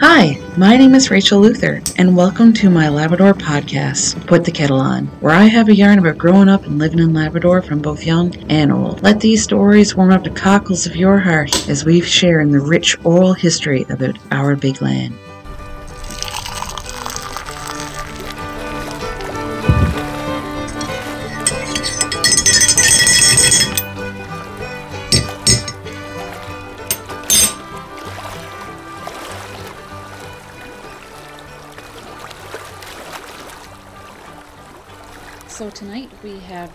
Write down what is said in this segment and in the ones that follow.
Hi, my name is Rachel Luther, and welcome to my Labrador podcast, Put the Kettle On, where I have a yarn about growing up and living in Labrador from both young and old. Let these stories warm up the cockles of your heart as we share in the rich oral history about our big land.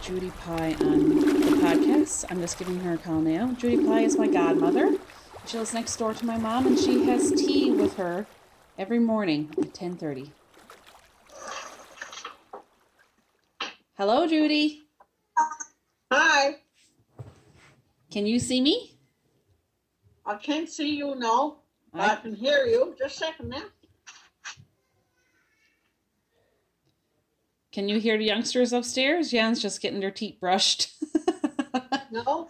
Judy Pye on the podcast. I'm just giving her a call now. Judy Pye is my godmother. She lives next door to my mom, and she has tea with her every morning at 10:30. Hello, Judy. Hi, Can you see me? I can't see you now. I I- can hear you. Just a second now. Can you hear the youngsters upstairs? Jan's just getting their teeth brushed. No?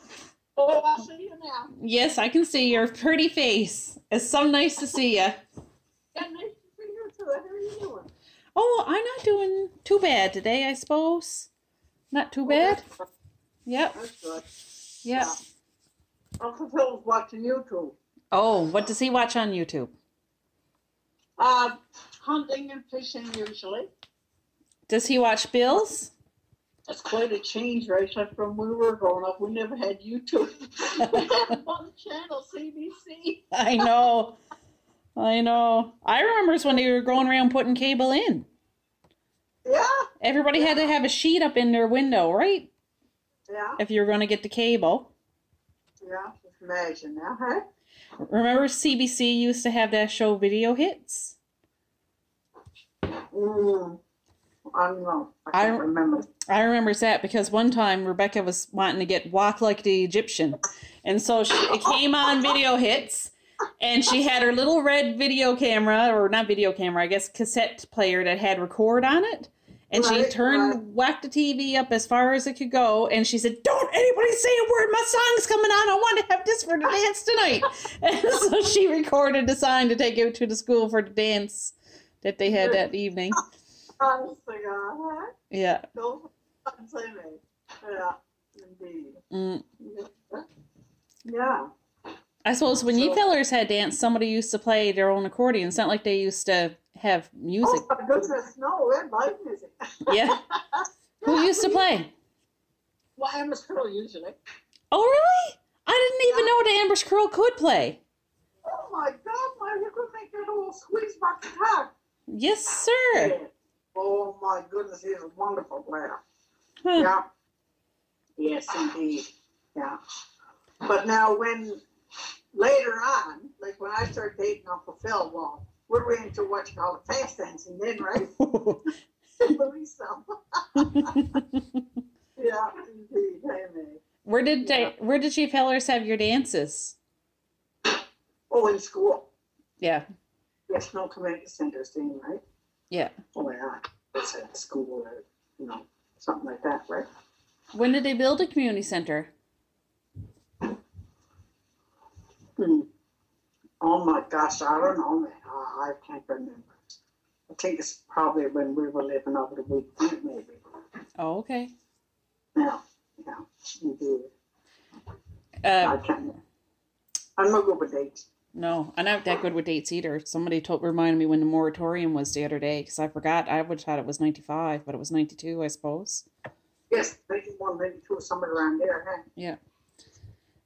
Oh, I see you now. yes, I can see your pretty face. It's so nice to see you. Yeah, nice to see you too. How are you doing? Oh, I'm not doing too bad today, I suppose. Not too bad. Oh, Yep. That's good. Yep. Uncle Phil's watching YouTube. Oh, what does he watch on YouTube? Uh, hunting and fishing usually. Does he watch Bill's? That's quite a change, right? from when we were growing up. We never had YouTube. we had one channel, CBC. I know. I know. I remember when they were going around putting cable in. Yeah, Everybody had to have a sheet up in their window, right? yeah, If you were going to get the cable. yeah. Just imagine now, huh? Remember CBC used to have that show Video Hits? Mm. I don't know. I I can't don't- remember. I remember that because one time Rebecca was wanting to get Walk Like the Egyptian. And so she, it came on Video Hits. And she had her little red video camera, or not video camera, I guess cassette player that had record on it. And she turned, right. whacked the TV up as far as it could go. And she said, Don't anybody say a word. My song's coming on. I want to have this for the dance tonight. And so she recorded the song to take it to the school for the dance that they had that evening. Honestly, God, huh? Yeah. Those are fun to me. Yeah, indeed. Mm. Yeah. I suppose when you So- fellers had dance, somebody used to play their own accordion. It's not like they used to have music. Oh my goodness, no, we like music. Yeah. Who used to play? Well, Amherst Curl usually. Oh, really? I didn't even know that Amber's Curl could play. Oh my God, my, you could make that whole squeeze box attack. Yes, sir. Oh my goodness, he's a wonderful player. Huh. Hmm. Yeah. Yes, indeed. Yeah. But now, when later on, like when I started dating Uncle Phil, well, we're really into watching all the fast dancing then, right? Louisa. yeah, indeed. Where did Yeah. they, where did you Hellers have your dances? Oh, in school. Yeah. Yes, no community centers thing, right? Yeah. Oh, yeah. It's at school or, you know, something like that, right? When did they build a community center? Hmm. Oh my gosh, I don't know, I can't remember. I think it's probably when we were living over the weekend, maybe. Oh, okay. Yeah, yeah, indeed. I Uh, can't. I'm not good with dates. No, I'm not that good with dates either. Somebody told reminded me when the moratorium was the other day because I forgot. I would have thought it was 95, but it was 92, I suppose. Yes, maybe one, maybe two, somewhere around there, huh? Yeah.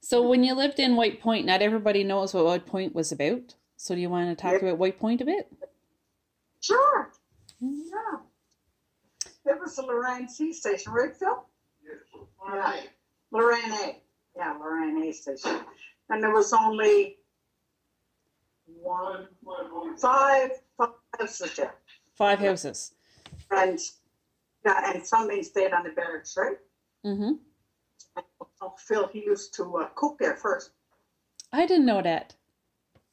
So when you lived in White Point, not everybody knows what White Point was about. So do you want to talk Yep. about White Point a bit? Sure. Mm-hmm. Yeah. It was the Loran C Station, right, Phil? Yeah. Loran A. Yeah, Loran A Station. And there was only one, five, five houses there. Five houses. And, yeah, and somebody stayed on the barracks, right? Mm-hmm. Oh, Phil, he used to uh, cook there first. I didn't know that.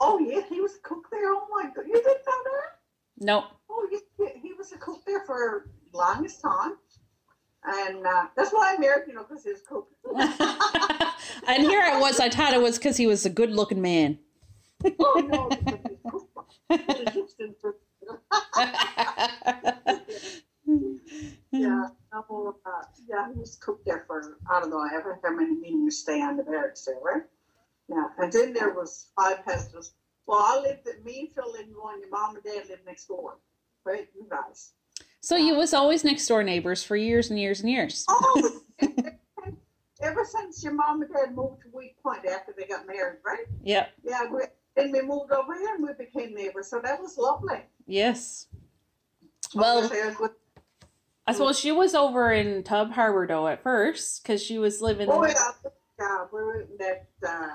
Oh, yeah, he was a cook there. Oh, my God. You didn't know that? No. Oh, he, he- was a cook there for longest time. And uh, that's why I married, you know, because he was a cook. and here I was. I thought it was because he was a good-looking man. Oh, no, because he was a cook. The yeah, uh, yeah, he was cooked there for I don't know ever how many meetings stay on the barracks there, right? Yeah, and then there was five houses. Well, I lived at me and Phil lived in one. Your mom and dad lived next door, right? You guys. So you was always next door neighbors for years and years and years. Oh, ever since your mom and dad moved to Wheat Point after they got married, right? Yep. Yeah, then we moved over here and we became neighbors, so that was lovely. Yes. Well, I suppose she was over in Tub Harbor though at first because she was living. Oh yeah, yeah, we were in that uh,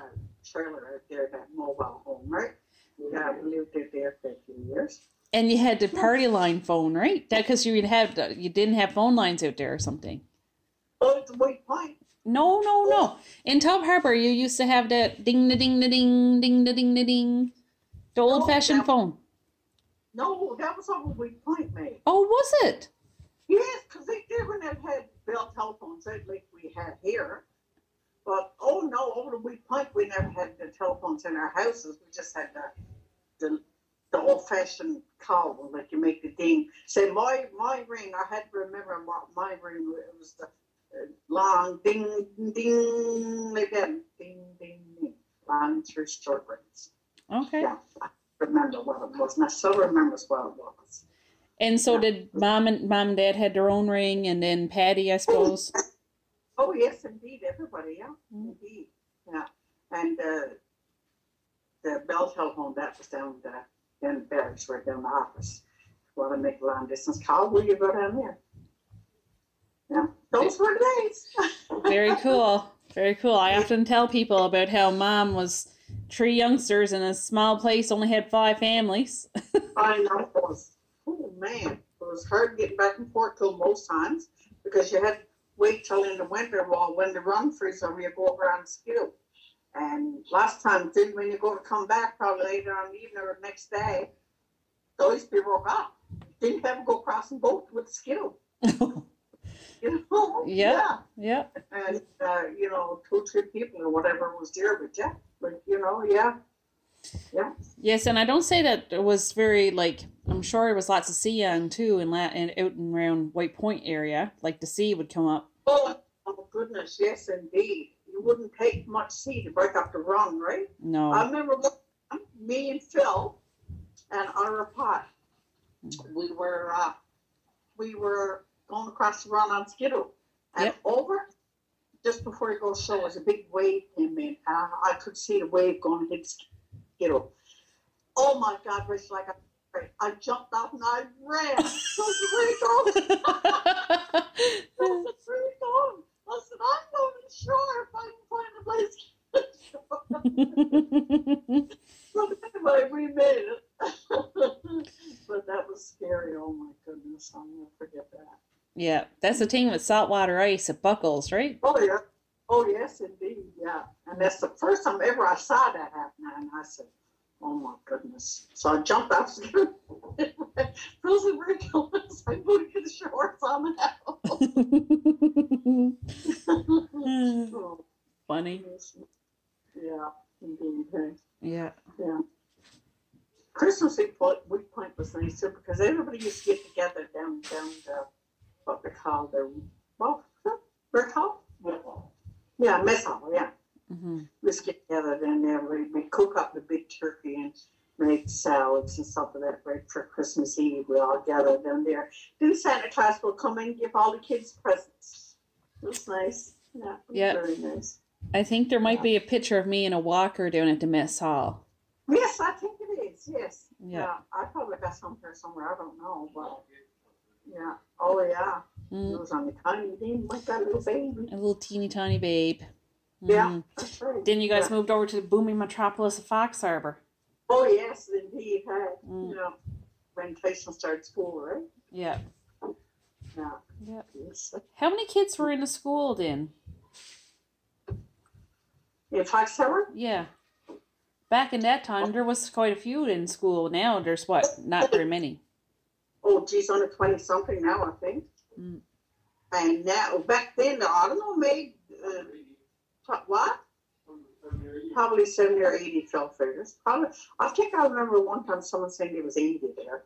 trailer right there, that mobile home, right? Yeah, we lived there there for a few years. And you had the party line phone, right? That because you had you didn't have phone lines out there or something. Oh, it's Wheat Point. No, no, no. In Tub Harbor, you used to have that ding da ding da ding ding da ding da ding, the old fashioned phone. No, that was over Wheat Point, mate. Oh, was it? Yes, because they didn't have had bell telephones out like we had here. But oh no, over the Wheat Point, we never had the telephones in our houses. We just had the the, the old fashioned call, like you make the ding. Say my my ring. I had to remember what my ring. was. It was the long ding ding that. Ding ding ding. Long through short rings. Okay. Yeah, I remember what it was, and I still remember what it was. And so did mom and mom and dad had their own ring, and then Patty, I suppose. Oh yes, indeed, everybody, yeah, Mm. indeed, yeah, and uh, the bell telephone that was down the in the barracks, right down the office. Want to make a long distance call? Will you go down there? Yeah, those were days. Very cool. Very cool. I often tell people about how mom was three youngsters in a small place, only had five families. I know it was. Oh man, it was hard getting back and forth till most times because you had to wait till in the winter while when the run freeze over you go over on skill. And last time, then when you go to come back, probably later on the evening or the next day, those people broke up. Didn't have to go crossing boat with skill. You know? Yeah. yeah. Yeah. And uh, you know, two, three people or whatever was there, but yeah, but you know, yeah. Yeah. Yes, and I don't say that it was very like I'm sure it was lots of sea on too, in la- and out and around White Point area. Like the sea would come up. Oh, oh goodness, yes indeed. You wouldn't take much sea to break up the run, right? No. I remember me and Phil and our Pot, we were uh, we were going across the run on Skidoo. And Yep. over, just before it goes slow, was a big wave came in. And I, I could see the wave going to hit Skidoo. Oh my God, Rich, like I, I jumped off and I ran. He goes. Those where he. I said, I'm not even sure if I can find a place. But anyway, we made it. but that was scary. Oh my goodness, I'll never forget that. Yeah, that's the thing with saltwater ice. It buckles, right? Oh yeah. Oh yes, indeed. Yeah. And that's the first time ever I saw that happen. And I said, Oh my goodness. So I jumped off the Frozen ridiculous. I put the shorts on now. oh, Funny. Yeah, indeed. hey. Yeah. Christmas Eve point, week point was nice too because everybody used to get together down down the what they call the well brick hall. Yeah, mess hall. Yeah, hmm we get together down there. We we cook up the big turkey and make salads and stuff like that right for Christmas Eve. We all gather down there. Then Santa Claus will come and give all the kids presents. It was nice. Yeah, Yeah. very nice. I think there might be a picture of me in a walker down at the mess hall. Yes, I think it is. Yes. Yeah. I probably got some here somewhere. I don't know, but yeah. Oh yeah. It Mm, was on the tiny thing, like that little baby. a little teeny tiny babe. Yeah. Mhm. That's right. Then you guys Yeah. moved over to the booming metropolis of Fox Harbor. Oh yes, indeed. Hey, Mm. you know, when Tyson started school, right? Yeah. Yeah. Yeah. Yes. How many kids were in the school then? In Fox Harbor? Yeah. Back in that time, there was quite a few in school. Now there's what? Not very many. Oh, geez, under twenty something now, I think. Mm. And now, back then, I don't know, maybe uh, what- probably 70 or 80 fill figures. Probably, I think I remember one time someone saying there was 80 there.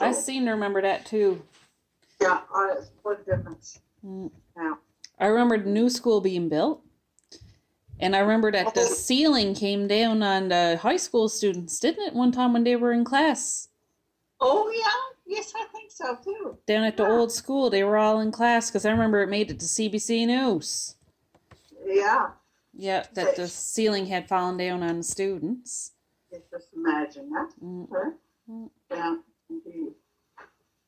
I seem to remember that too. Yeah, I, what a difference. Mm. Yeah. I remember the new school being built. And I remember that the Oh. ceiling came down on the high school students, didn't it, one time when they were in class? Oh, yeah. Yes, I think so too. Down at the Yeah. old school, they were all in class because I remember it made it to CBC News. Yeah. Yeah, that the ceiling had fallen down on the students. Just imagine that. Mm. Huh? Mm. Yeah, indeed.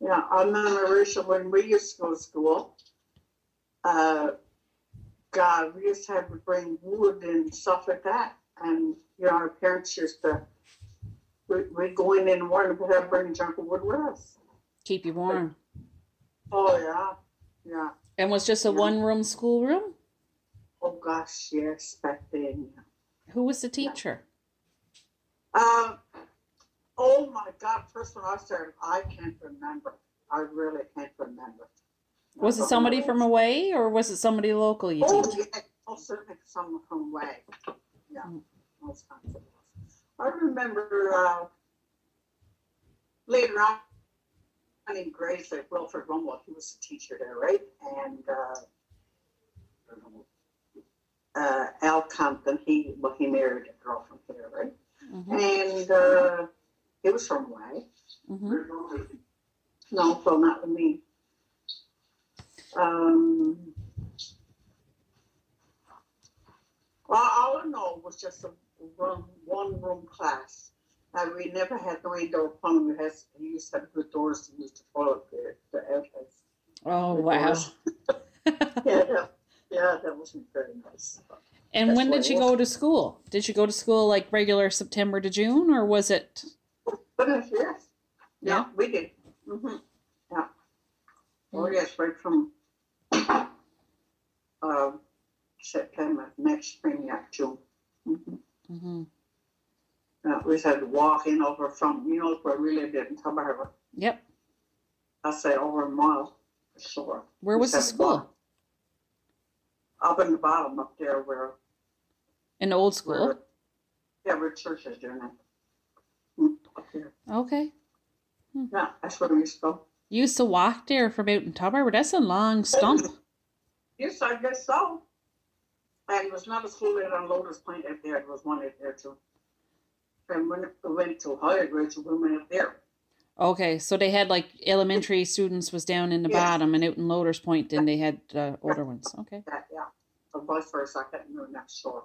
Yeah, I remember when we used to go to school. Uh, God, we used to have to bring wood and stuff like that, and you know our parents used to. We we go in in the morning, to bring chunk of wood with us. Keep you warm. Oh yeah, yeah. And was just a Yeah. one room schoolroom? Oh gosh, yes, back then. Who was the teacher? Um, oh my God! First when I started, I can't remember. I really can't remember. Was it somebody from away or was it somebody local you Oh, teach? yeah, most certainly someone from away. Yeah, Mm. most times. I remember uh, later on in grades at Wilfred Rumwell, he was a teacher there, right? And uh, uh, Al Compton, he well, he married a girl from here, right? hmm And uh, he was from way. hmm No, well, not with me. Um, well, all I know was just a room, one room class. And we never had the indoor plumbing. We, had we used to have good doors to follow the the outlets. Oh, The wow. Yeah, that, yeah, that wasn't very nice. And That's when did you go to school? Did you go to school like regular September to June or was it? Uh, yes, yeah, Yeah. we did. hmm Yeah. Oh Mm. yes, right from uh, September next spring, yeah, June. hmm hmm Yeah, we had to walk in over from you know where we lived in Harbor. Yep. I say over a mile for sure. Where We was the school? Up in the bottom up there where An old where school? yeah where church is doing it. Mm, Up there. Okay. Yeah, that's where we used to go. You used to walk there from out in Harbor. That's a long stump. Yes, I guess so. And it was not a school there on Lotus Point up there, it was one up there too. And when we went to higher grades, we went up there. Okay, so they had like elementary students was down in the Yes. bottom and out in Loaders and they had uh, older ones. Okay. That, yeah, or vice versa, I can't remember that sure.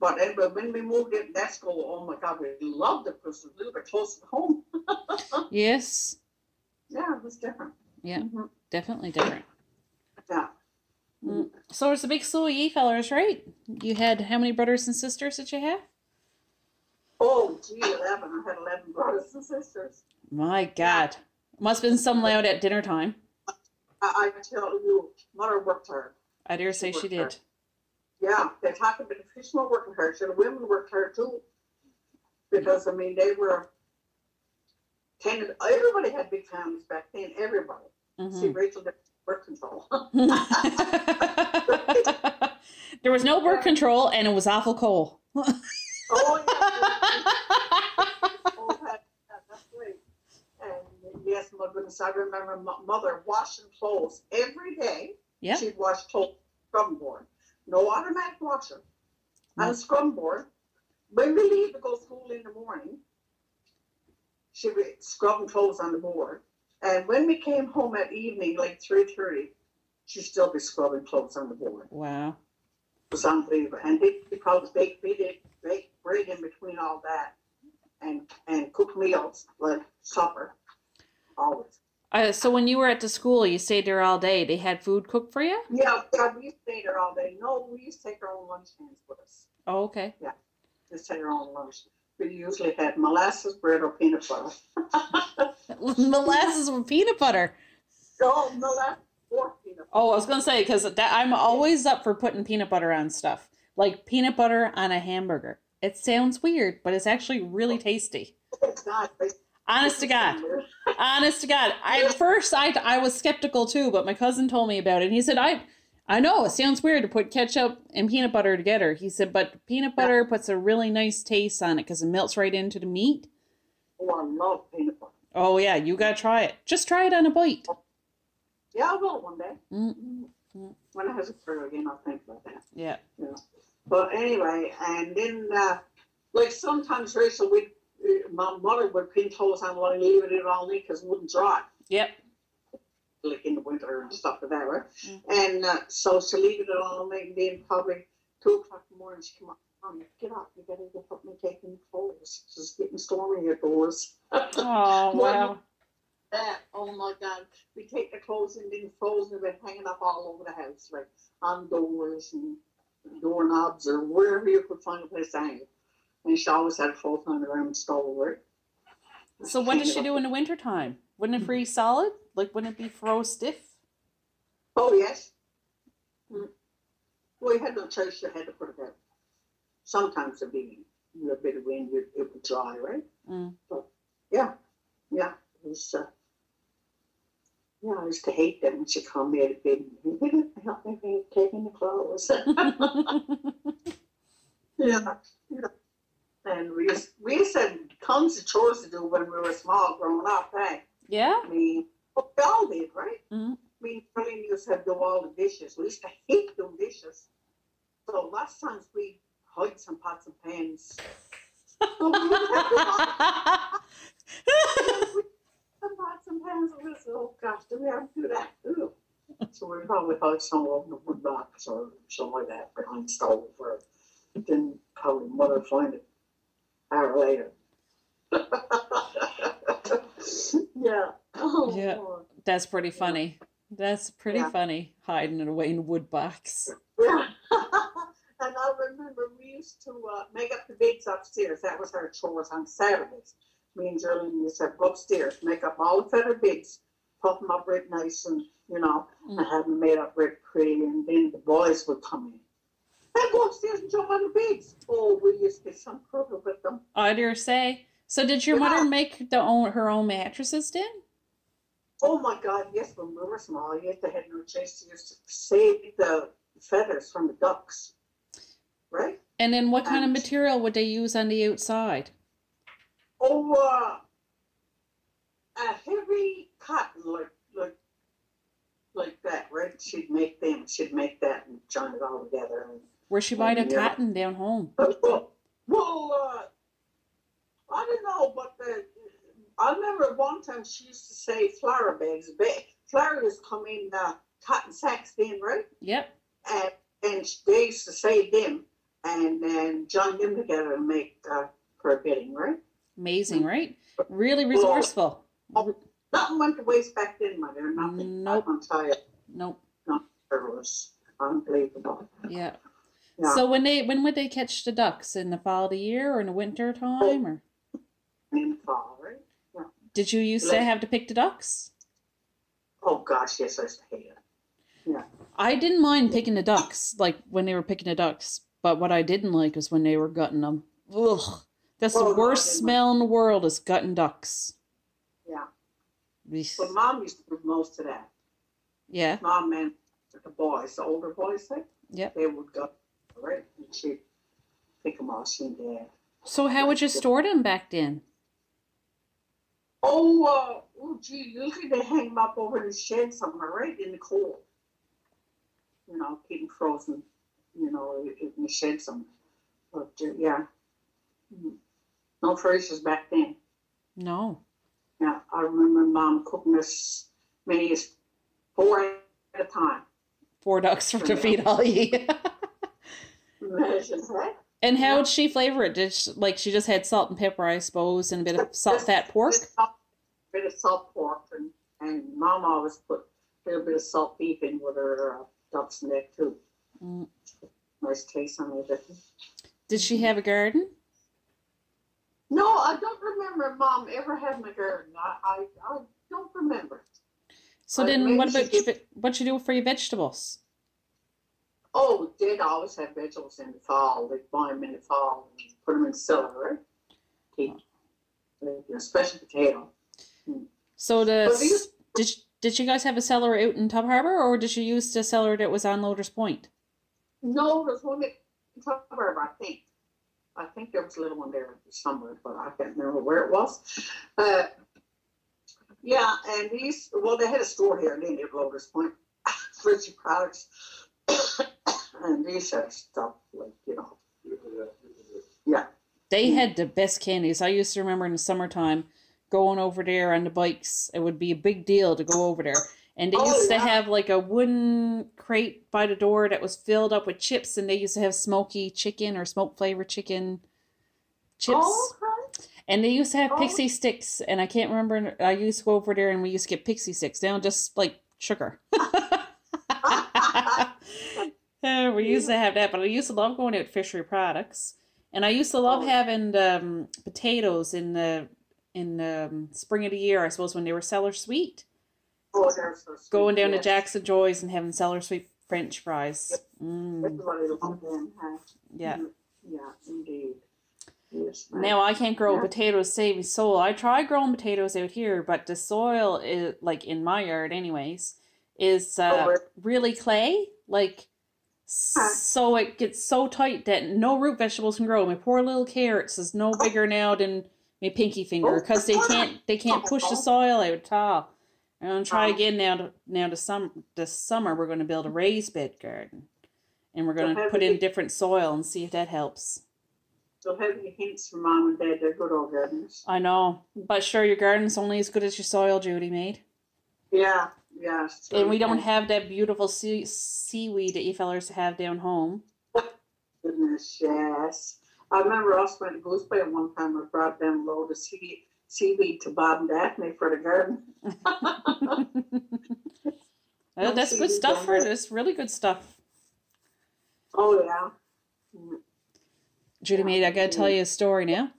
But anyway, when we moved in that school, oh my God, we loved it because it was a little bit closer to home. Yes, Yeah, it was different. Yeah. Mhm. definitely different. Yeah. Mm. So it's a big school, ye fellers, right? You had how many brothers and sisters did you have? Oh, gee, 11. I had 11 brothers and sisters. My God. Must have been some loud at dinner time. I, I tell you, mother worked hard. I dare say she did. Yeah, they talk about the fishermen working hard, so the women worked hard too. Because I mean, they were tended. Everybody had big families back then. Everybody. See, Mhm. Rachel did birth control. there was no birth control and it was awful cold. oh yeah. oh, that, that, that's great. And yes, my goodness, I remember my mother washing clothes every day. Yep. She'd wash clothes scrum board, no automatic washer, on a scrum board. When we leave to go to school in the morning, she would scrub clothes on the board. And when we came home at evening, like three thirty, she'd still be scrubbing clothes on the board. Wow. It was unbelievable. And they, they probably bake, bake, bake bread in between all that, and and cook meals like supper, always. Uh, so when you were at the school, you stayed there all day. They had food cooked for you? Yeah, yeah, we stayed there all day. No, we used to take our own lunch hands with us. Oh, okay. Yeah, just take our own lunch. We usually had molasses, bread, or peanut butter. Molasses with peanut butter. Oh, molasses or peanut butter. Oh, I was gonna say because I'm always up for putting peanut butter on stuff, like peanut butter on a hamburger. It sounds weird, but it's actually really tasty. It's not. Honest to God, honest to God. I at first I I was skeptical too, but my cousin told me about it. And he said I I know it sounds weird to put ketchup and peanut butter together. He said, but peanut butter puts a really nice taste on it because it melts right into the meat. Oh, I love peanut butter. Oh yeah, you gotta try it. Just try it on a bite. Yeah, I will one day. Mm, mm. When I have a prayer again, I'll think about that. Yeah. But anyway, and then uh, like sometimes Rachel would uh, my mother would pinch holes on like leaving it all in because it wouldn't dry Yep. In winter and stuff like that, right? Mm. And uh, so she leave it all in, and then probably two o'clock in the morning she come up. Get up, you gotta get up and take in the clothes. It's getting stormy outdoors. Oh wow. that, oh my god. We take the clothes and then clothes and been hanging up all over the house, like on doors and doorknobs or wherever you could find a place to hang it. And she always had a full time around right? So what does she do in the wintertime? Wouldn't it freeze solid? Like wouldn't it be froze stiff? Oh, yes. Mm. Well, you had no choice, you had to put it out. Sometimes it'd be a bit of wind, it, it would dry, right? Mm. Yeah, yeah. It was, uh, yeah, I used to hate them when she come here to bed. Help me taking the clothes. yeah, yeah. And we used, we used to have tons of chores to do when we were small growing up, eh? yeah. I mean, we all did, right? Mhm. Mean, Colleen used to have to do all the dishes. We used to hate doing dishes. So lots of times we hide some pots and pans. So we would have hide some pots and pans and we said, oh gosh, do we have to do that? Ooh. So we probably hide some of the wood box or something like that behind the stove or then probably mother find it an hour later. yeah. Oh, Yeah. That's pretty funny. That's pretty Yeah. funny. Hiding it away in a wood box. And I remember we used to uh, make up the beds upstairs. That was our chores on Saturdays. Me and Geraldine used to have go upstairs, make up all the feather beds, put them up right nice and, you know, and Mm. have them made up right pretty. And then the boys would come in. And go upstairs and jump on the beds. Oh, we used to get some crooked with them. I dare say. So did your Yeah. mother make the own her own mattresses then? Oh my God, yes, when we were small, you had to have no chase. You used to save the feathers from the ducks, right? And then what kind of material would they use on the outside? Oh, uh, a heavy cotton, like like like that, right? She'd make them. She'd make that and join it all together. And, Where she buy the cotton down home? well, well, uh, I don't know, but the, I remember one time she used to say flour bags. Ba- flour was come in uh, cotton sacks then, right? Yep. and and they used to save them and then join them together and make uh, for a bidding, right? Amazing, right? Really resourceful. Oh. Nothing went to waste back then, mother. Nothing. Nope. I can tell you, Nope. it was unbelievable. Yeah. Yeah. So when they when would they catch the ducks in the fall of the year or in the winter time or in the fall, right? Did you used to have to pick the ducks? Oh gosh, yes, I used to hate it. Yeah. I didn't mind picking the ducks, like when they were picking the ducks. But what I didn't like was when they were gutting them. Ugh, that's Oh, the worst smell in the world is gutting ducks. Yeah. Eesh. But mom used to do most of that. Yeah. Mom and the boys, the older boys, like, Yep. they would go, right? And she'd pick them all. she and dad. Uh, so how would you store them back then? Oh, uh, oh, gee, usually they hang them up over the shed somewhere, right in the cold. You know, keep them frozen, you know, in the shed somewhere. But uh, yeah, Mm. no freezers back then. No. Yeah, I remember mom cooking us many as four at a time. Four ducks for to feed all ye. And how would she flavor it? Did she, like she just had salt and pepper, I suppose, and a bit of salt, fat pork? Salt, bit of salt pork, and, and mom always put a little bit of salt beef in with her uh, duck's neck too. Mm. Nice taste on it. Did she have a garden? No, I don't remember mom ever having a garden. I, I, I don't remember. So Uh, then, what about did- what you do for your vegetables? Oh, did always have vegetables in the fall. They buy them in the fall and put them in cellar, right? Keep, uh, you know, special potato. So the these- did Did you guys have a cellar out in Tub Harbor, or did you use the cellar that was on Loaders Point? No, there's one Tub Harbor. I think. I think there was a little one there somewhere, but I can't remember where it was. Uh, yeah, and these, well, they had a store here, didn't they, at Lotus Point, Fishery Products. and these had stuff like, you know, yeah. They had the best candies. I used to remember in the summertime going over there on the bikes. It would be a big deal to go over there. And they Oh, used yeah. to have like a wooden crate by the door that was filled up with chips, and they used to have smoky chicken or smoke flavored chicken chips. Oh, okay. And they used to have Oh. pixie sticks, and I can't remember. I used to go over there and we used to get pixie sticks. They don't just like sugar. Uh, we used to have that, but I used to love going out to fishery products, and I used to love Oh. having um, potatoes in the in the um, spring of the year. I suppose when they were cellar sweet, Oh, so sweet. going down to. Jackson Joy's and having cellar sweet French fries. Mm, Everybody loved yeah. Yeah, indeed. Yes. Now I can't grow Yeah. potatoes, save me soul. I try growing potatoes out here, but the soil is like in my yard, anyways, is uh, Oh, really? clay. Like, so it gets so tight that no root vegetables can grow. My poor little carrots is no bigger now than my pinky finger Oh. because they can't they can't push the oh. soil out at all. I'm gonna try Oh. again now. To, now to some this summer we're going to build a raised bed garden, and we're going to put in different soil and see if that helps. So have your hints from mom and dad, they're good old gardeners. I know, but sure, your garden's only as good as your soil, Judy made. Yeah, yeah. And we don't have that beautiful sea- seaweed that you fellers have down home. Goodness, yes. I remember us went to Goose Bay one time. I brought them a load of sea, seaweed to Bob and Daphne for the garden. Well, that's good stuff for this. Really good stuff. Oh yeah. Mm, Judy Yeah. Maid, I gotta tell you a story now.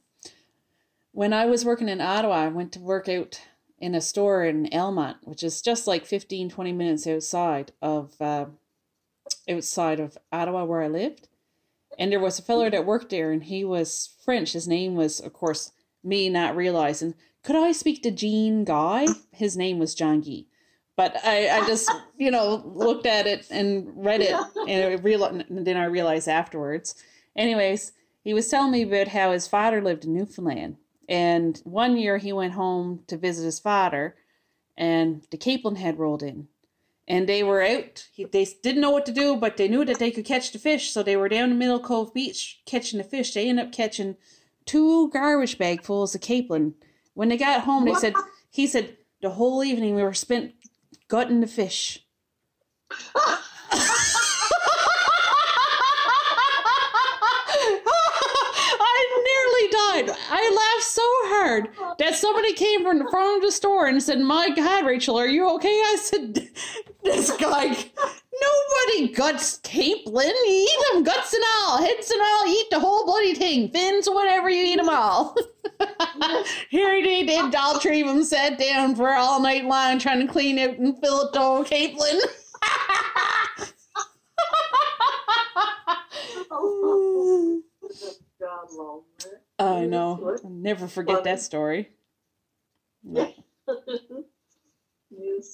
When I was working in Ottawa, I went to work out in a store in Elmont, which is just like 15, 20 minutes outside of uh, outside of Ottawa where I lived. And there was a feller that worked there and he was French. His name was, of course, me not realizing, could I speak to Jean Guy? His name was John Guy. But I, I just, you know, looked at it and read it and, I real, and then I realized afterwards. Anyways, he was telling me about how his father lived in Newfoundland. And one year he went home to visit his father, and the capelin had rolled in. And they were out. He, they didn't know what to do, but they knew that they could catch the fish. So they were down in Middle Cove Beach catching the fish. They ended up catching two garbage bagfuls of capelin. When they got home, they said, he said, the whole evening we were spent gutting the fish. I nearly died. I laughed so hard that somebody came from the front of the store and said, My God, Rachel, are you okay? I said, This guy, nobody guts capelin. You eat them, guts and all, heads and all, eat the whole bloody thing. Fins, whatever, you eat them all. Here they did, all them sat down for all night long trying to clean out and fill it capelin. God. I know. I'll never forget that story. yes,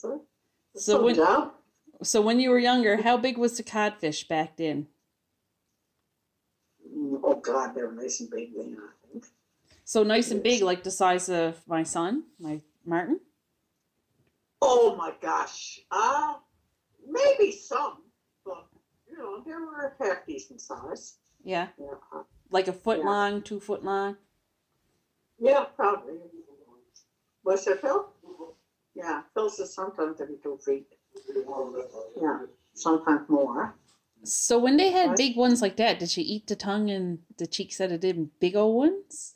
sir. So when- So when you were younger, how big was the codfish back then? Mm, Oh God, they were nice and big then, I think. So nice and big, like the size of my son, my Martin. Oh my gosh. Uh maybe some, but you know, they were half decent size. Yeah, Yeah. like a foot Yeah. long, two foot long. Yeah, probably. Was it Phil? Yeah, Phil says sometimes every two feet. Yeah, sometimes more. So when they had Right. big ones like that, did she eat the tongue and the cheeks that it did big old ones?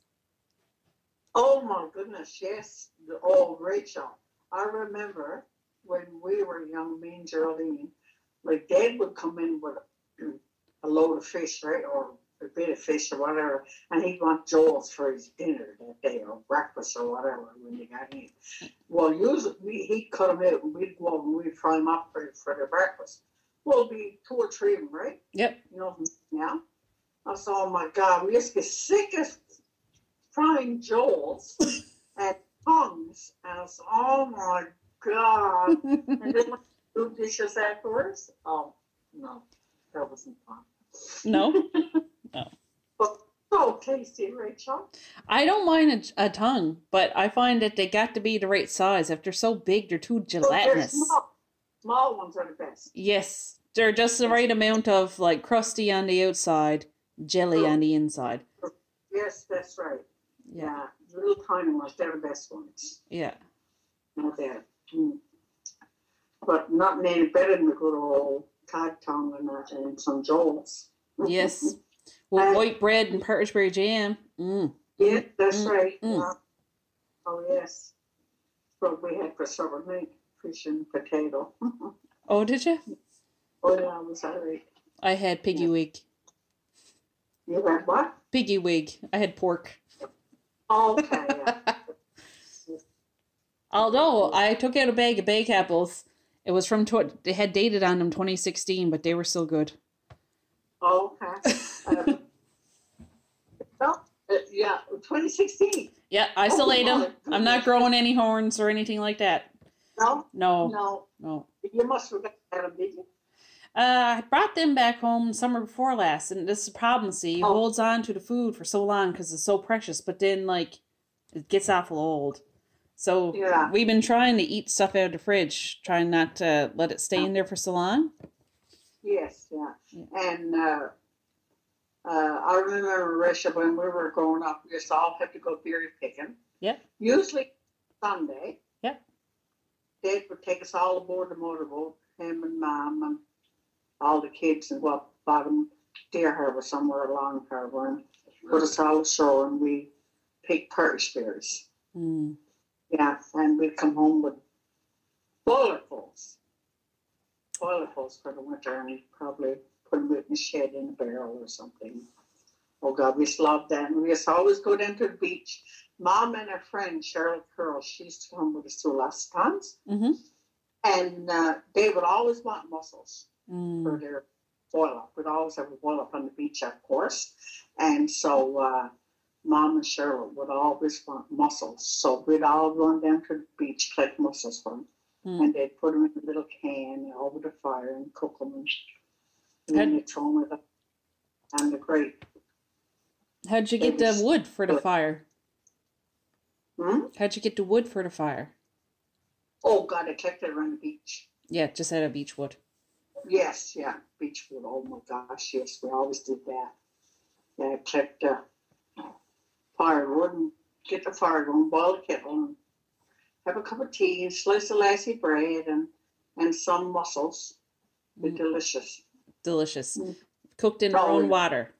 Oh my goodness, yes. The- Oh, Rachel. I remember when we were young, me and Geraldine, like Dad would come in with a, a load of fish, right? Or a bit of fish or whatever, and he'd want jowls for his dinner that day or breakfast or whatever when they got in. Well, usually we, he'd cut them out and we'd go and we'd fry them up for, for their breakfast. Well, be two or three of them, right? Yep. You know, yeah. I said, oh my God, we used to get sick of frying jowls and tongues. And I said, oh my God. and then do dishes afterwards, oh, no, that wasn't fun. no, But so tasty, Rachel. I don't mind a, a tongue, but I find that they got to be the right size. If they're so big, they're too they're gelatinous. small. Small ones are the best. Yes, they're just the right amount of like crusty on the outside, jelly on the inside. Yes, that's right. Yeah, Yeah, the little tiny ones, they're the best ones. yeah. Not bad. Mm. But not any better than the good old cod tongue and, that, and some jolts. Yes. Uh, white bread and partridge jam. Mm. Yeah, that's Mm, right. mm. Oh, yes. What we had for supper, meat, fish and potato. Oh, did you? oh, yeah, was that? I had piggy Yeah. wig. You had what? Piggy wig. I had pork. Oh, okay, yeah. Although I took out a bag of bake apples. It was from, tw- they had dated on them 2016, but they were still good. Oh, okay. Um, well, uh, yeah, 2016. Yeah, I still Oh, them. I'm not growing any horns or anything like that. No, No, no. no. You must have had them, did you? Uh, I brought them back home summer before last, and this is the problem. See, he Oh. holds on to the food for so long because it's so precious, but then like it gets awful old. So Yeah. we've been trying to eat stuff out of the fridge, trying not to let it stay in there for so long. Yes, yeah. Yeah. And uh, uh, I remember, Risha, when we were growing up, we used to all have to go berry picking. Yep. Usually Sunday. Yep. Dad would take us all aboard the motorboat, him and Mom and all the kids, and go up bottom Deer Harbor, somewhere along Harbor, and put us all ashore, and we picked parish berries. Mm. Yeah, and we'd come home with boilerfuls. Boilerfuls for the winter, and we'd probably put them in the shed in a barrel or something. Oh God, we loved that. And we used to always go down to the beach. Mom and her friend Charlotte Curl, she used to come with us to lots of times, Mm-hmm. and uh, they would always want mussels for Mm. their boil up. We'd always have a boil up on the beach, of course. And so uh, Mom and Cheryl would always want mussels. So we'd all run down to the beach, collect mussels from them. Mm. And they'd put them in a little can over the fire and cook them. And, then throw them with and the great. How'd you get the wood for the fire? Hmm? How'd you get the wood for the fire? Oh, God, I collected it around the beach. Yeah, just out of beech wood. Yes, yeah, beach food. Oh my gosh, yes, we always did that. Yeah, collect uh, firewood and get the fire going, boil the kettle, and have a cup of tea, and slice of lassie bread, and and some mussels. They're Mm. delicious. Delicious. Mm. Cooked in Oh, own water.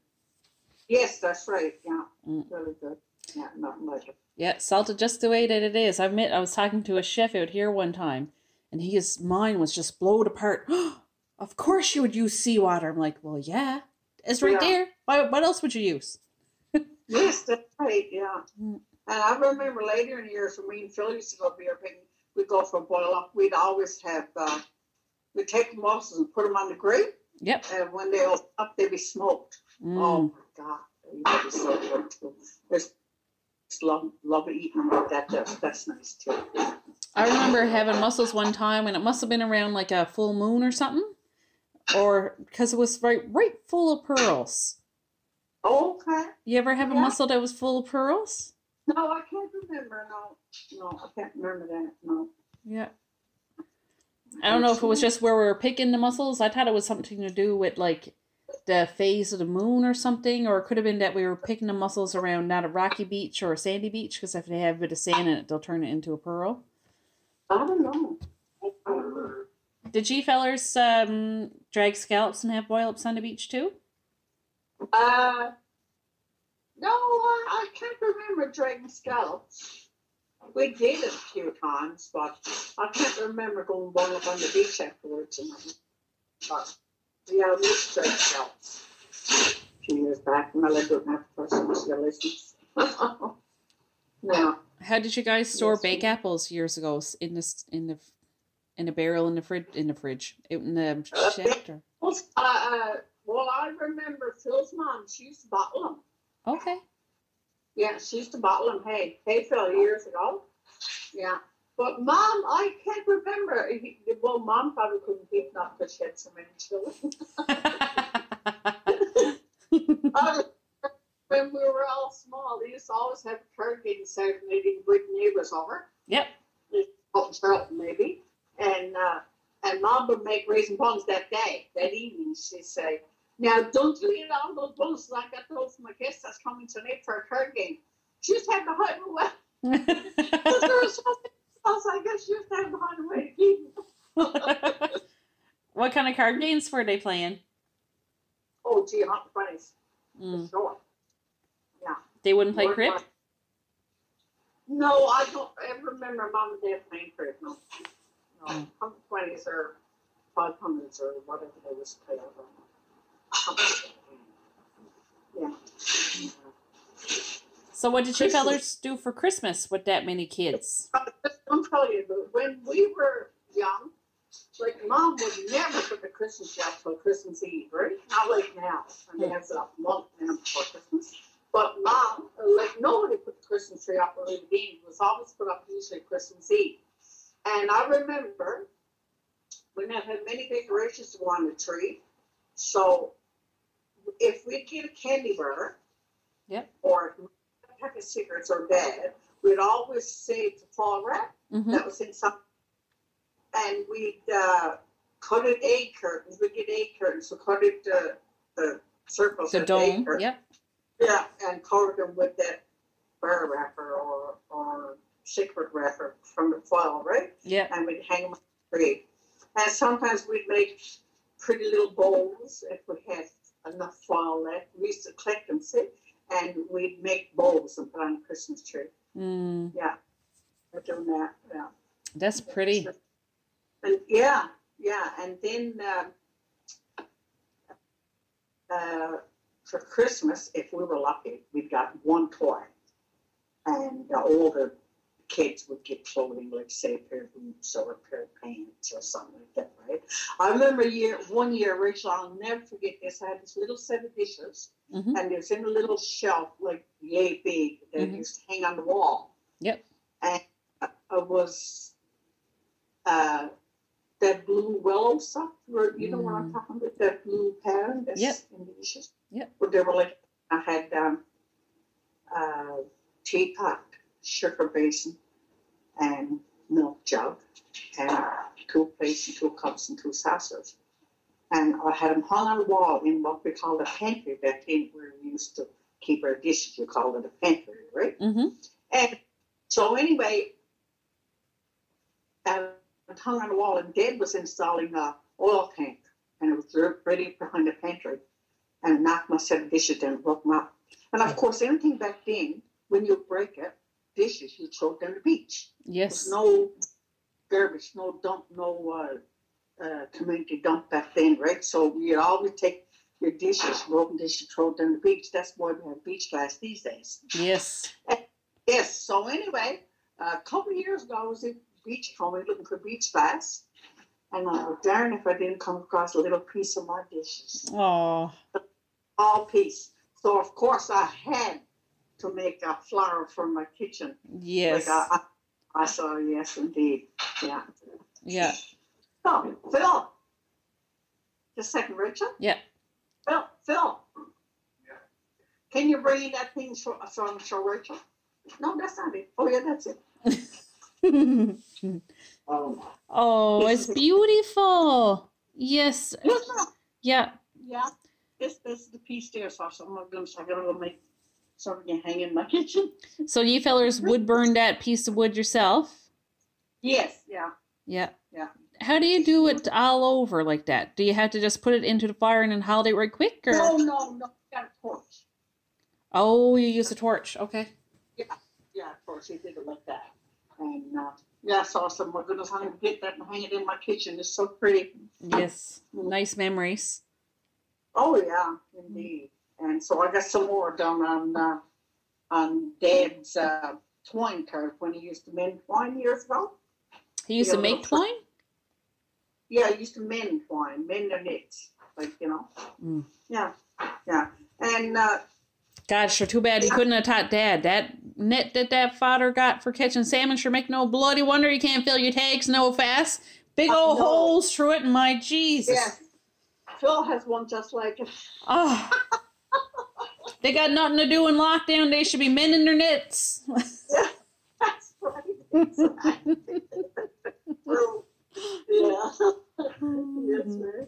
Yes, that's right. Yeah, Mm. really good. Yeah, nothing like it. Yeah, salted just the way that it is. I admit, I was talking to a chef out here one time, and his mind was just blown apart. of course you would use seawater. I'm like, well, yeah, it's right Yeah. there. Why, what else would you use? Yes, that's right. Yeah. Mm. And I remember later in the years when me and Phil used to go beer picking, we'd go for a boil up. We'd always have, uh, we'd take the mussels and put them on the grill, Yep. and when they open up, they'd be smoked. Oh Mm. my God, that is so good too. There's just love, love eating them like that. That's, that's nice too. I remember having mussels one time, and it must have been around like a full moon or something, or because it was right, right full of pearls. Okay. You ever have a mussel that was full of pearls? No, I can't remember. No, no, I can't remember that. No. Yeah. I don't know if it was just where we were picking the mussels. I thought it was something to do with like the phase of the moon or something, or it could have been that we were picking the mussels around not a rocky beach or a sandy beach because if they have a bit of sand in it, they'll turn it into a pearl. I don't know. Did you fellers um, drag scallops and have boil ups on the beach too? Uh, no, I, I can't remember dragging scallops. We did it a few times, but I can't remember going boil up on the beach afterwards. And, but yeah, we used to drag scallops a few years back. Well, I don't have person still listens. yeah. How did you guys store Yes, bake we- apples years ago in this in the in a barrel in the fridge in the fridge out in the Uh. Well, uh, uh, well, I remember Phil's mom. She used to bottle them. Okay. Yeah, she used to bottle them. Hey, hey, Phil, years ago. Yeah, But mom, I can't remember. Well, mom probably couldn't keep not because she had so many children. When we were all small, they used to always have a game Saturday and bring neighbors over. Yep. Out in Charlton, maybe. And uh, and mom would make raisin buns that day, that evening. She'd say, Now, don't you eat all those buns. I got those for my guests that's coming tonight for a card game. She used to have hide them away. Because there was so else, I guess she used to have to hide away to keep what kind of card games were they playing? Oh, gee, hot bunnies. Mm. Sure. They wouldn't play crib? No, I don't ever remember mom and dad playing crib. No, no, Mm. hundred twenties or five hundreds or whatever they was playing. Yeah. So what did you Christmas. fellers do for Christmas with that many kids? Uh, I'm telling you, when we were young, like mom would never put the Christmas tree up till Christmas Eve, right? Not like now, and they have it up a month now before Christmas. But mom, like nobody put the Christmas tree up early beginning. It was always put up usually Christmas Eve. And I remember we not had many decorations to go on the tree. So if we get a candy bar, Yep. or a pack of cigarettes or bed, we'd always say to fall wrap hmm that was in some, and we'd uh, cut it egg curtains. We'd get egg curtains, so cut it uh, the circles The dome. curtains. Yep. Yeah, and cover them with that bar wrapper or or cigarette wrapper from the foil, right? Yeah. And we'd hang them on the tree. And sometimes we'd make pretty little bowls if we had enough foil left. We used to collect them, see, and we'd make bowls and put on the Christmas tree. Mm, Yeah, we're doing that. Yeah. that's pretty. And yeah, yeah, and then um, uh, for Christmas, if we were lucky, we got one toy, and all the older kids would get clothing, like say a pair of boots or a pair of pants or something like that, right? I remember year, one year, Rachel, I'll never forget this. I had this little set of dishes, hmm and it was in a little shelf, like yay big, that Mhm. used to hang on the wall. Yep. And it was uh, that blue willow stuff. where- You know what I'm Mm. talking about? That blue pattern that's Yep. in the dishes. Yep. Where they were like, I had um, uh, teapot, sugar basin, and milk jug, and two plates and two cups and two saucers. And I had them hung on the wall in what we call the pantry back then, where we used to keep our dishes. We called it a pantry, right? hmm And so anyway, it hung on the wall, and Dad was installing a oil tank, and it was re- ready behind the pantry, and knocked my set of dishes down, broke them up. And of course, anything back then, when you break it, dishes, you throw it down the beach. Yes. There's no garbage, no dump, no uh, uh, community dump back then, right? So you always take your dishes, broken dishes, throw down the beach. That's why we have beach glass these days. Yes. Yes. So anyway, a couple of years ago, I was in beach combing looking for beach glass, and I was darn if I didn't come across a little piece of my dishes, Oh. all piece. So of course I had to make a flower for my kitchen. Yes. Like I, I, I saw, yes, indeed, yeah. Yeah. So Phil, just a second, Rachel. Yeah. Phil, Phil. Yeah. Can you bring that thing from, from show Rachel? No, that's not it. Oh yeah, that's it. Oh. oh, it's beautiful. Yes. Yeah. Yeah, this this is the piece there, so I'm gonna go, so I'm gonna go make something to hang in my kitchen. So you fellers would burn that piece of wood yourself? Yes, yeah. Yeah. Yeah. How do you do it all over like that? Do you have to just put it into the fire and then hold it right quick, or? No, no, no, got a torch. Oh, you use a torch. Okay. Yeah, Yeah, of course, he did it like that. And uh, yeah, it's awesome. My goodness, I'm gonna get that and hang it in my kitchen. It's so pretty. Yes. Nice memories. Oh yeah, indeed. And so I got some more done on uh, on Dad's uh, twine card when he used to mend twine years ago. He used Yeah, to make twine. Yeah, he used to mend twine, mend the knits, like you know. Mm. Yeah, yeah. And uh, God, sure. Too bad he couldn't have taught Dad. That net that that father got for catching salmon sure make no bloody wonder you can't fill your tanks no fast. Big Uh, old no. holes through it, my Jesus. Yes. Phil has one just like it. Oh. they got nothing to do in lockdown. They should be mending their nets. Yeah, that's right. Exactly. Yeah. That's right.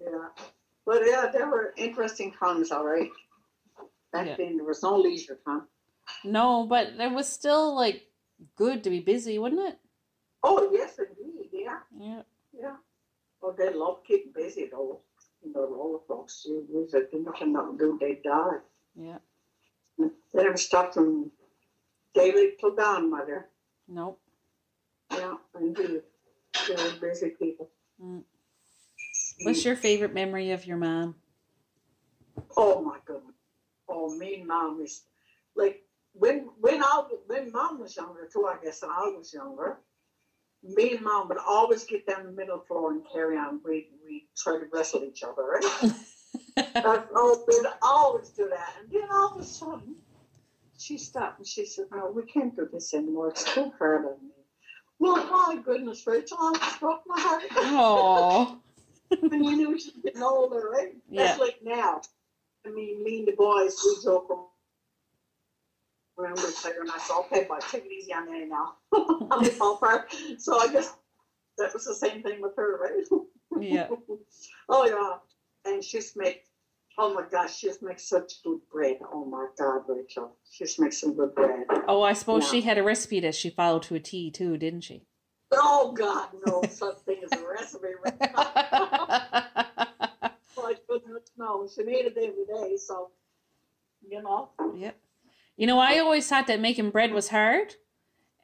Yeah. But yeah, there were interesting times, all right. Back Yeah. then, there was no leisure time. no, but it was still like good to be busy, wasn't it? Oh, yes, indeed. Yeah. Yeah. Yeah. Oh, they love keeping busy, though. You know, all the folks, you use it, they nothing to do, they die. Yeah. They never stopped from daily till dawn, mother. Nope. Yeah, indeed. They're busy people. Mm. What's your favorite memory of your mom? Oh my goodness. Oh, me and mom is like when when I when mom was younger too. I guess and I was younger. Me and mom would always get down the middle floor and carry on. We we try to wrestle each other. Right? That's- oh, we'd always do that. And then all of a sudden, she stopped and she said, "No, we can't do this anymore. It's too hard on me." Well, my goodness, Rachel, I broke my heart. Oh. and you knew she was getting older, right? Yeah. That's like now. I mean, me and the boys, we joke around with other, and I said, okay, but take it easy on me now. I'm a fall apart. So I guess that was the same thing with her, right? Yeah. oh, yeah. And she's make, oh my gosh, she just makes such good bread. Oh my God, Rachel. She just makes some good bread. Oh, I suppose Yeah. she had a recipe that she followed to a T too, didn't she? Oh God, no such thing as a recipe. Oh my goodness, no. She made it every day, so, you know. Yep. You know, I always thought that making bread was hard.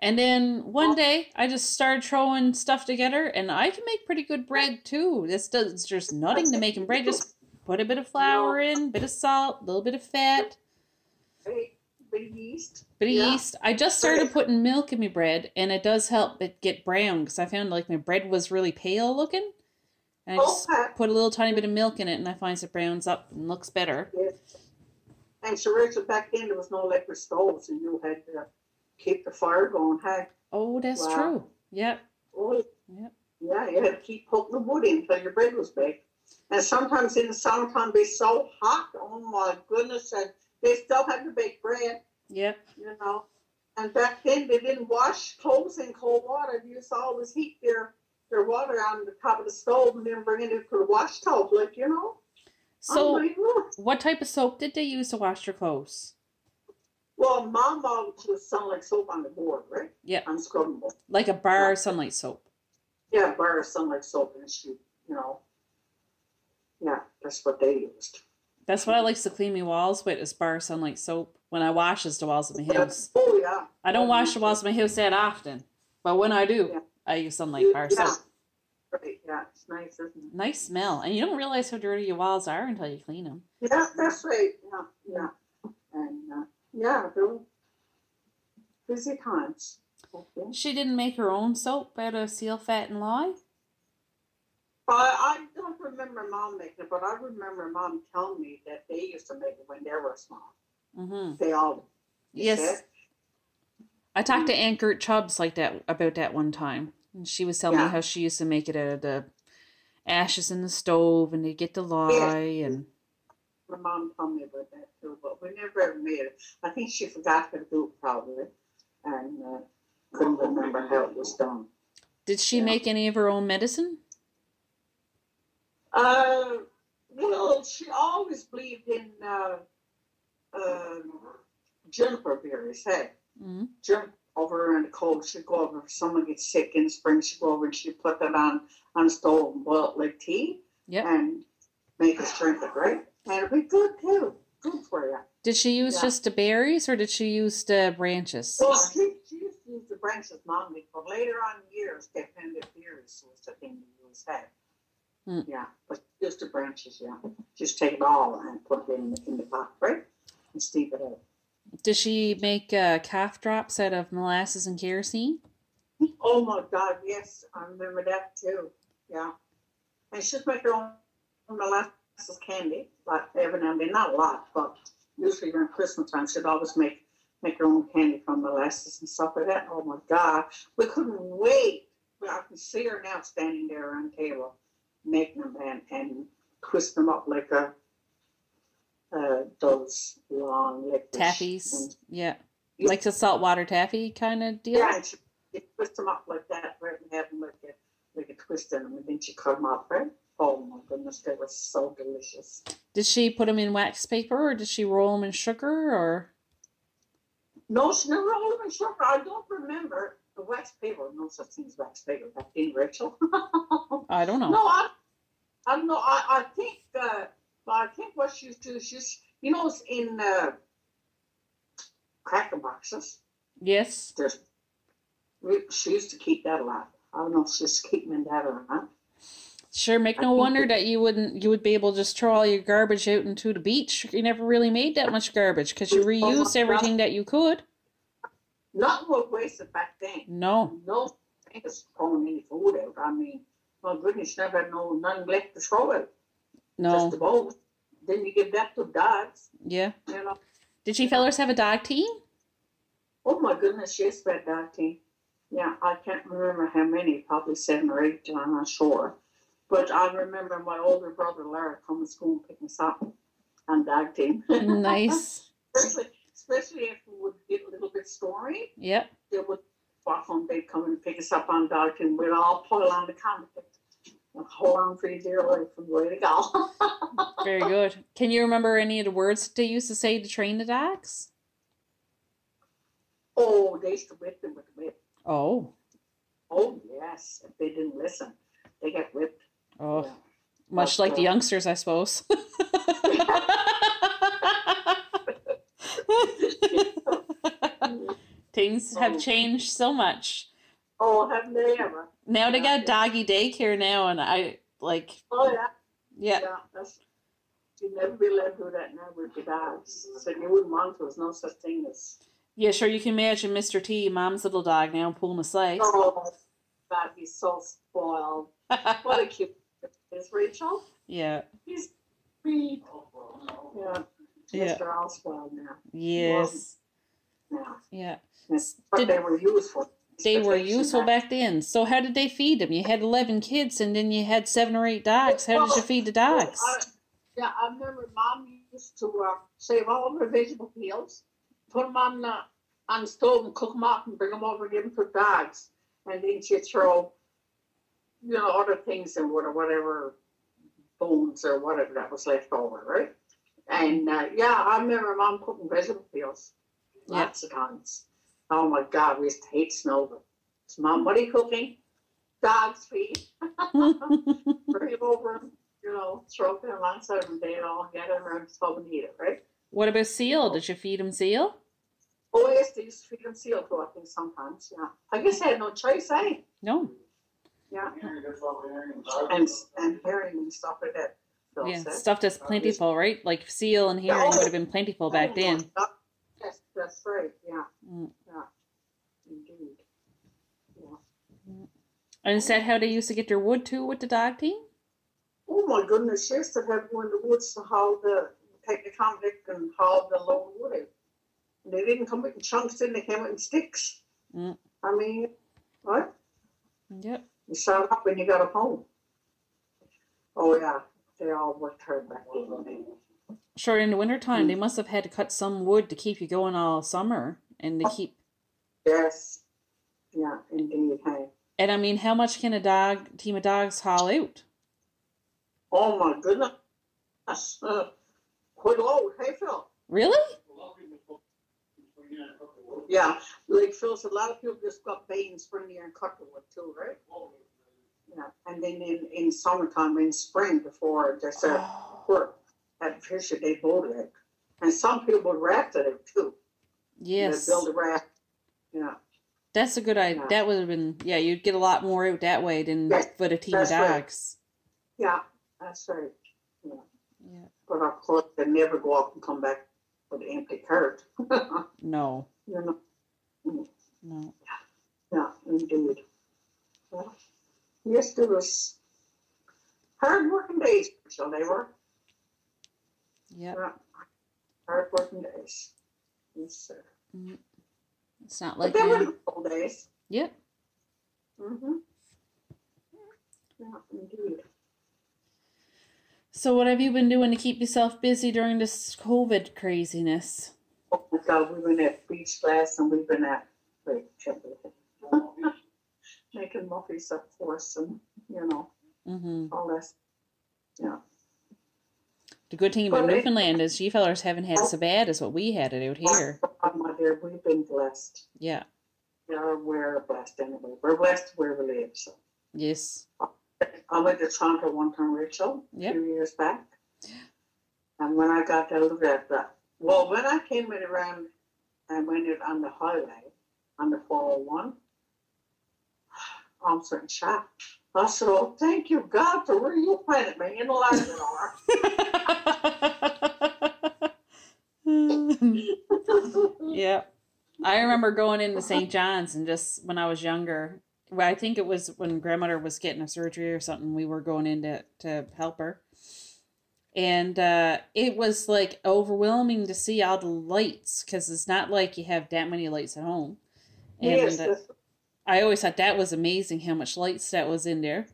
And then one oh. day I just started throwing stuff together and I can make pretty good bread too. This does just nothing to making bread. Just put a bit of flour in, bit of salt, a little bit of fat, Big, big yeast. bit of Yeah. yeast. I just started putting milk in my bread and it does help it get brown because I found like my bread was really pale looking. And I just Okay. put a little tiny bit of milk in it and I find it browns up and looks better. Yes. And so, Rachel, back then there was no electric stoves, and you had to keep the fire going. Hey, Oh, that's Wow. true. Yep. oh, Yep. yeah, you had to keep poking the wood in until your bread was baked. And sometimes in the summertime, be so hot. Oh my goodness! And they still had to bake bread. Yep. you know. And back then they didn't wash clothes in cold water. You used to always heat their their water out on the top of the stove and then bring it into the wash tub, like you know. So, oh what type of soap did they use to wash their clothes? well, mom always was like soap on the board, right? Yep. Unscrubbable. Like a bar sunlight soap. Yeah, bar of sunlight soap and she, you know. Yeah, that's what they used. That's what I like to clean my walls with is bar sunlight soap when I washes the walls of my house. Oh yeah. I don't wash the walls of my house that often, but when I do, Yeah. I use sunlight bar yeah. soap. Right, yeah, it's nice, isn't it? Nice smell, and you don't realize how dirty your walls are until you clean them. Yeah, that's right. Yeah, yeah. And uh, yeah, busy times. Okay. She didn't make her own soap out of seal fat and lye. I, I don't remember mom making it, but I remember mom telling me that they used to make it when they were small. Mm-hmm. They all Yes. I talked to Aunt Gert Chubbs like that about that one time, and she was telling Yeah. me how she used to make it out of the ashes in the stove, and they get the lye, and My mom told me about that too, but we never ever made it. I think she forgot how to do it probably, and uh, couldn't remember how it was done. did she Yeah. make any of her own medicine? Uh, well, she always believed in uh, uh, juniper berries. Hey, Mm-hmm. jump over in the cold. She'd go over if someone gets sick in the spring. She'd go over and she'd put that on on a stove and boil it like tea Yep. and make us drink it, right? And it'd be good too. Good for you. Did she use Yeah. just the berries, or did she use the branches? Well, she, she used to use the branches, did, but later on in years, they found that berries was the thing to use that. Hmm. Yeah, but just the branches, yeah. Just take it all and put it in, in the pot, right? And steep it up. Does she make uh, calf drops out of molasses and kerosene? Oh my God, yes, I remember that too. Yeah. And she'd make her own molasses candy, but every now and then, not a lot, but usually during Christmas time, she'd always make make her own candy from molasses and stuff like that. Oh my God, we couldn't wait. I can see her now standing there on the table, making them and, and twist them up like a uh, those long licorice. Taffies. And, Yeah. Yeah. Like the saltwater taffy kind of deal. yeah, and she, she twist them up like that, right, and have them like a, like a twist in them, and then she cut them up, right? Oh my goodness, they were so delicious. Did she put them in wax paper or did she roll them in sugar or? No, she never rolled them in sugar. I don't remember wax paper. No such thing as wax paper back then, Rachel. I don't know. No, I, I don't know. I, I think, uh, I think what she used to do, she's, you know, it's in uh, cracker boxes. Yes. There's, she used to keep that a lot. I don't know if she's keeping that or not. Sure, make no wonder that you wouldn't you would be able to just throw all your garbage out into the beach. You never really made that much garbage because you Oh reused everything that you could. Nothing was wasted back then. No. No thing is throwing any food out. I mean, my goodness, never had no none left to throw out. No. Just bowl. Then you give that to dogs, Yeah. you know. Did she fellers have a dog team? Oh my goodness, yes, that dog team. Yeah, I can't remember how many, probably seven or eight, I'm not sure. But I remember my older brother Larry coming to school and picking us up on dog team. nice. especially, especially if we would get a little bit stormy, Yep. they would walk home, they'd come and pick us up on dog and We'd all pull on the komatik and hold on for your dear life and way to go. Very good. Can you remember any of the words they used to say to train the dogs? oh, they used to whip them with the whip. Oh. Oh, yes, if they didn't listen, they got whipped. Oh. Yeah. Much like the youngsters, I suppose. Things have Oh. changed so much. Oh, haven't they ever? Now they got doggy daycare now, and I like, Oh, yeah. yeah, Yeah, that's, you'd never be allowed to do that now with your dogs. So you wouldn't want to. There's no such thing as, yeah. Sure, you can imagine Mr. T, mom's little dog, now pulling a sleigh. oh, that'd be so spoiled. What a cute is Rachel. yeah, He's sweet. Yeah. Yeah. All spoiled now. yes, yeah. Did- they were useful. They were useful back- back then. So how did they feed them? You had eleven kids, and then you had seven or eight dogs. How did you feed the dogs? I, yeah, I remember mom used to uh, save all of her vegetable peels, put them on the on the stove and cook them up and bring them over and give them to the dogs. And then she'd throw, you know, other things and whatever, whatever bones or whatever that was left over, right? And uh, yeah, I remember mom cooking vegetable peels Yeah. lots of times. Oh my God, we used to hate snow. them. So mom, what are you cooking? Dogs feed bring it over, you know, throw it alongside them, they all get it around the stove and eat it, right? what about seal? Did you feed them seal? Oh, yes, they used to feed them seal too, I think sometimes, yeah. I guess I had no choice, eh? No. Yeah. And, and herring and stuff like that. Phil Yeah, said. stuff that's plentiful, right? Like seal and herring would have been plentiful back Oh, then. God. Yes, that's right, yeah, Mm. yeah, indeed. Yeah. And is that how they used to get their wood too with the dog team? Oh my goodness, used to have one in the woods to haul the, take the komatik and haul the load wood out. And they didn't come in chunks in, they came in sticks. Mm. I mean, what? Yep. You shut up when you got home. Oh yeah, they all worked hard back then. Sure, in the wintertime, Mm. they must have had to cut some wood to keep you going all summer and to keep. Yes. Yeah, indeed. Hey. And I mean, how much can a dog team of dogs haul out? Oh my goodness. Uh, quite low. Hey Phil. Really? Yeah, like Phil said, a lot of people just got bay spring here and cut the wood too, right? Yeah, and then in, in summertime, in spring, before they start Oh, work at Fisher, they boat it. And some people would raft it too. yes, They build a raft. Yeah. That's a good idea. That would have been yeah. You'd get a lot more out that way than Yes, with a team of that's right. dogs. Yeah, that's right. Yeah. Yeah. But of course, they never go up and come back with an empty cart. No, you know, mm. no. yeah, indeed. Well, yes, there was hard working days, so they were. Yeah. Yeah. Hard working days. Yes, sir. Mm. It's not But like they were that. the days. Yep. Mm-hmm. Yeah, indeed. So what have you been doing to keep yourself busy during this COVID craziness? Oh my God, we've been at beach glass and we've been at wait, making muffins up for us and you know mm-hmm. all this. Yeah. The good thing about Well, Newfoundland is you fellers haven't had so bad as what we had it out here. We've been blessed. Yeah. Yeah, we're blessed anyway. We're blessed where we live. So Yes. I went to Toronto one time, Rachel, a few years back. And when I got out of that, well, when I came in around and went out on the highway on the 401, I'm certain shot. I said, Oh, thank you, God, for where you planted me in the Labrador. yeah. I remember going into St. John's and just when I was younger, well, I think it was when grandmother was getting a surgery or something, we were going in to, to help her. And uh, it was like overwhelming to see all the lights because it's not like you have that many lights at home. And yes, uh, I always thought that was amazing how much lights that was in there.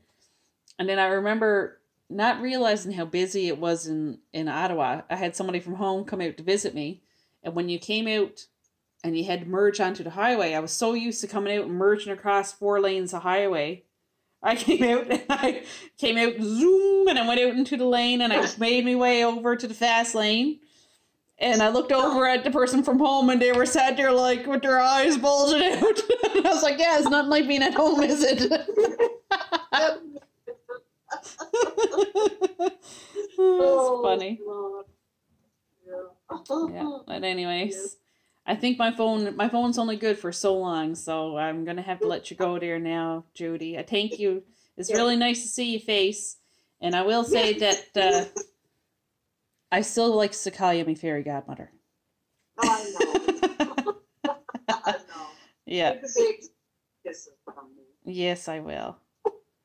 And then I remember not realizing how busy it was in, in Ottawa. I had somebody from home come out to visit me. And when you came out and you had to merge onto the highway, I was so used to coming out and merging across four lanes of highway. I came out and I came out zoom and I went out into the lane and I made my way over to the fast lane. And I looked over at the person from home and they were sat there like with their eyes bulging out. and I was like, yeah, it's not like being at home, is it? it's Oh, funny. Yeah. Yeah. But anyways, Yes. I think my phone my phone's only good for so long, so I'm gonna have to let you go there now, Judy. I thank you. It's Yeah. really nice to see your face. And I will say that uh, I still like call my fairy godmother. Oh, I know. I know. Yeah. Take a big kisses from me. Yes, I will.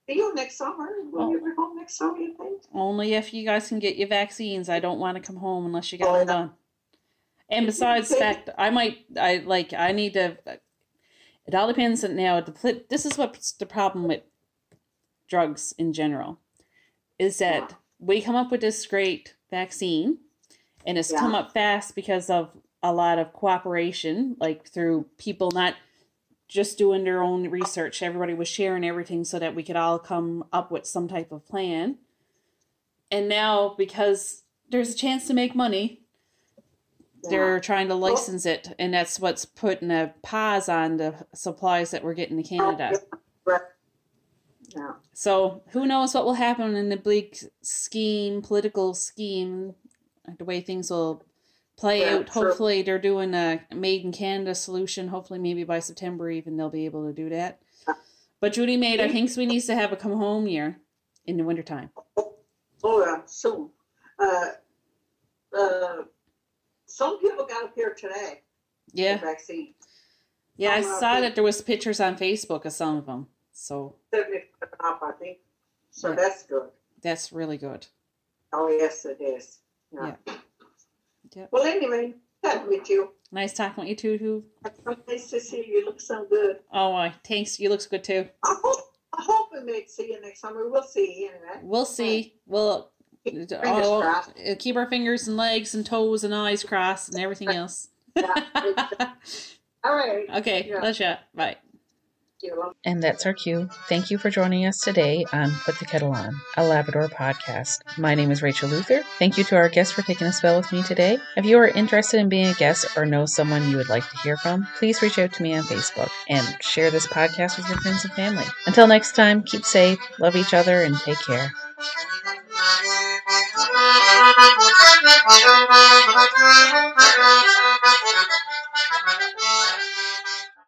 See you next summer. Will you be home next summer, you think? Only if you guys can get your vaccines. I don't want to come home unless you get Oh, done. And besides that, I might, I like, I need to. It all depends on now. The this is what's the problem with drugs in general, is that we come up with this great vaccine, and it's come up fast because of a lot of cooperation, like through people not just doing their own research. Everybody was sharing everything so that we could all come up with some type of plan. And now, because there's a chance to make money, they're trying to license it, and that's what's putting a pause on the supplies that we're getting to Canada. Yeah. So who knows what will happen in the bleak scheme, political scheme, the way things will play Yeah, out. true. Hopefully, they're doing a made in Canada solution. Hopefully, maybe by September even they'll be able to do that. But Judy Maid, I think we needs to have a come home year in the wintertime. Oh, yeah, soon. Uh, uh, some people got up here today. the Yeah, Vaccine. yeah, I Some are saw that there was pictures on Facebook of some of them. So up, I think. So Yeah. that's good. that's really good. Oh, yes, it is. Yeah. Yep. Well, anyway, that with you. Nice talking with you too. Too. Nice to see you. You look so good. Oh, uh, thanks. You looks good too. I hope, I hope we may see you next summer. We'll see you anyway. We'll see. We'll Fingers oh, uh, keep our fingers and legs and toes and eyes crossed and everything else. Yeah. All right. okay, Yeah. let's chat. Bye. And that's our cue. Thank you for joining us today on Put the Kettle On, a Labrador podcast. My name is Rachel Luther. Thank you to our guests for taking a spell with me today. If you are interested in being a guest or know someone you would like to hear from, please reach out to me on Facebook and share this podcast with your friends and family. Until next time, keep safe, love each other, and take care.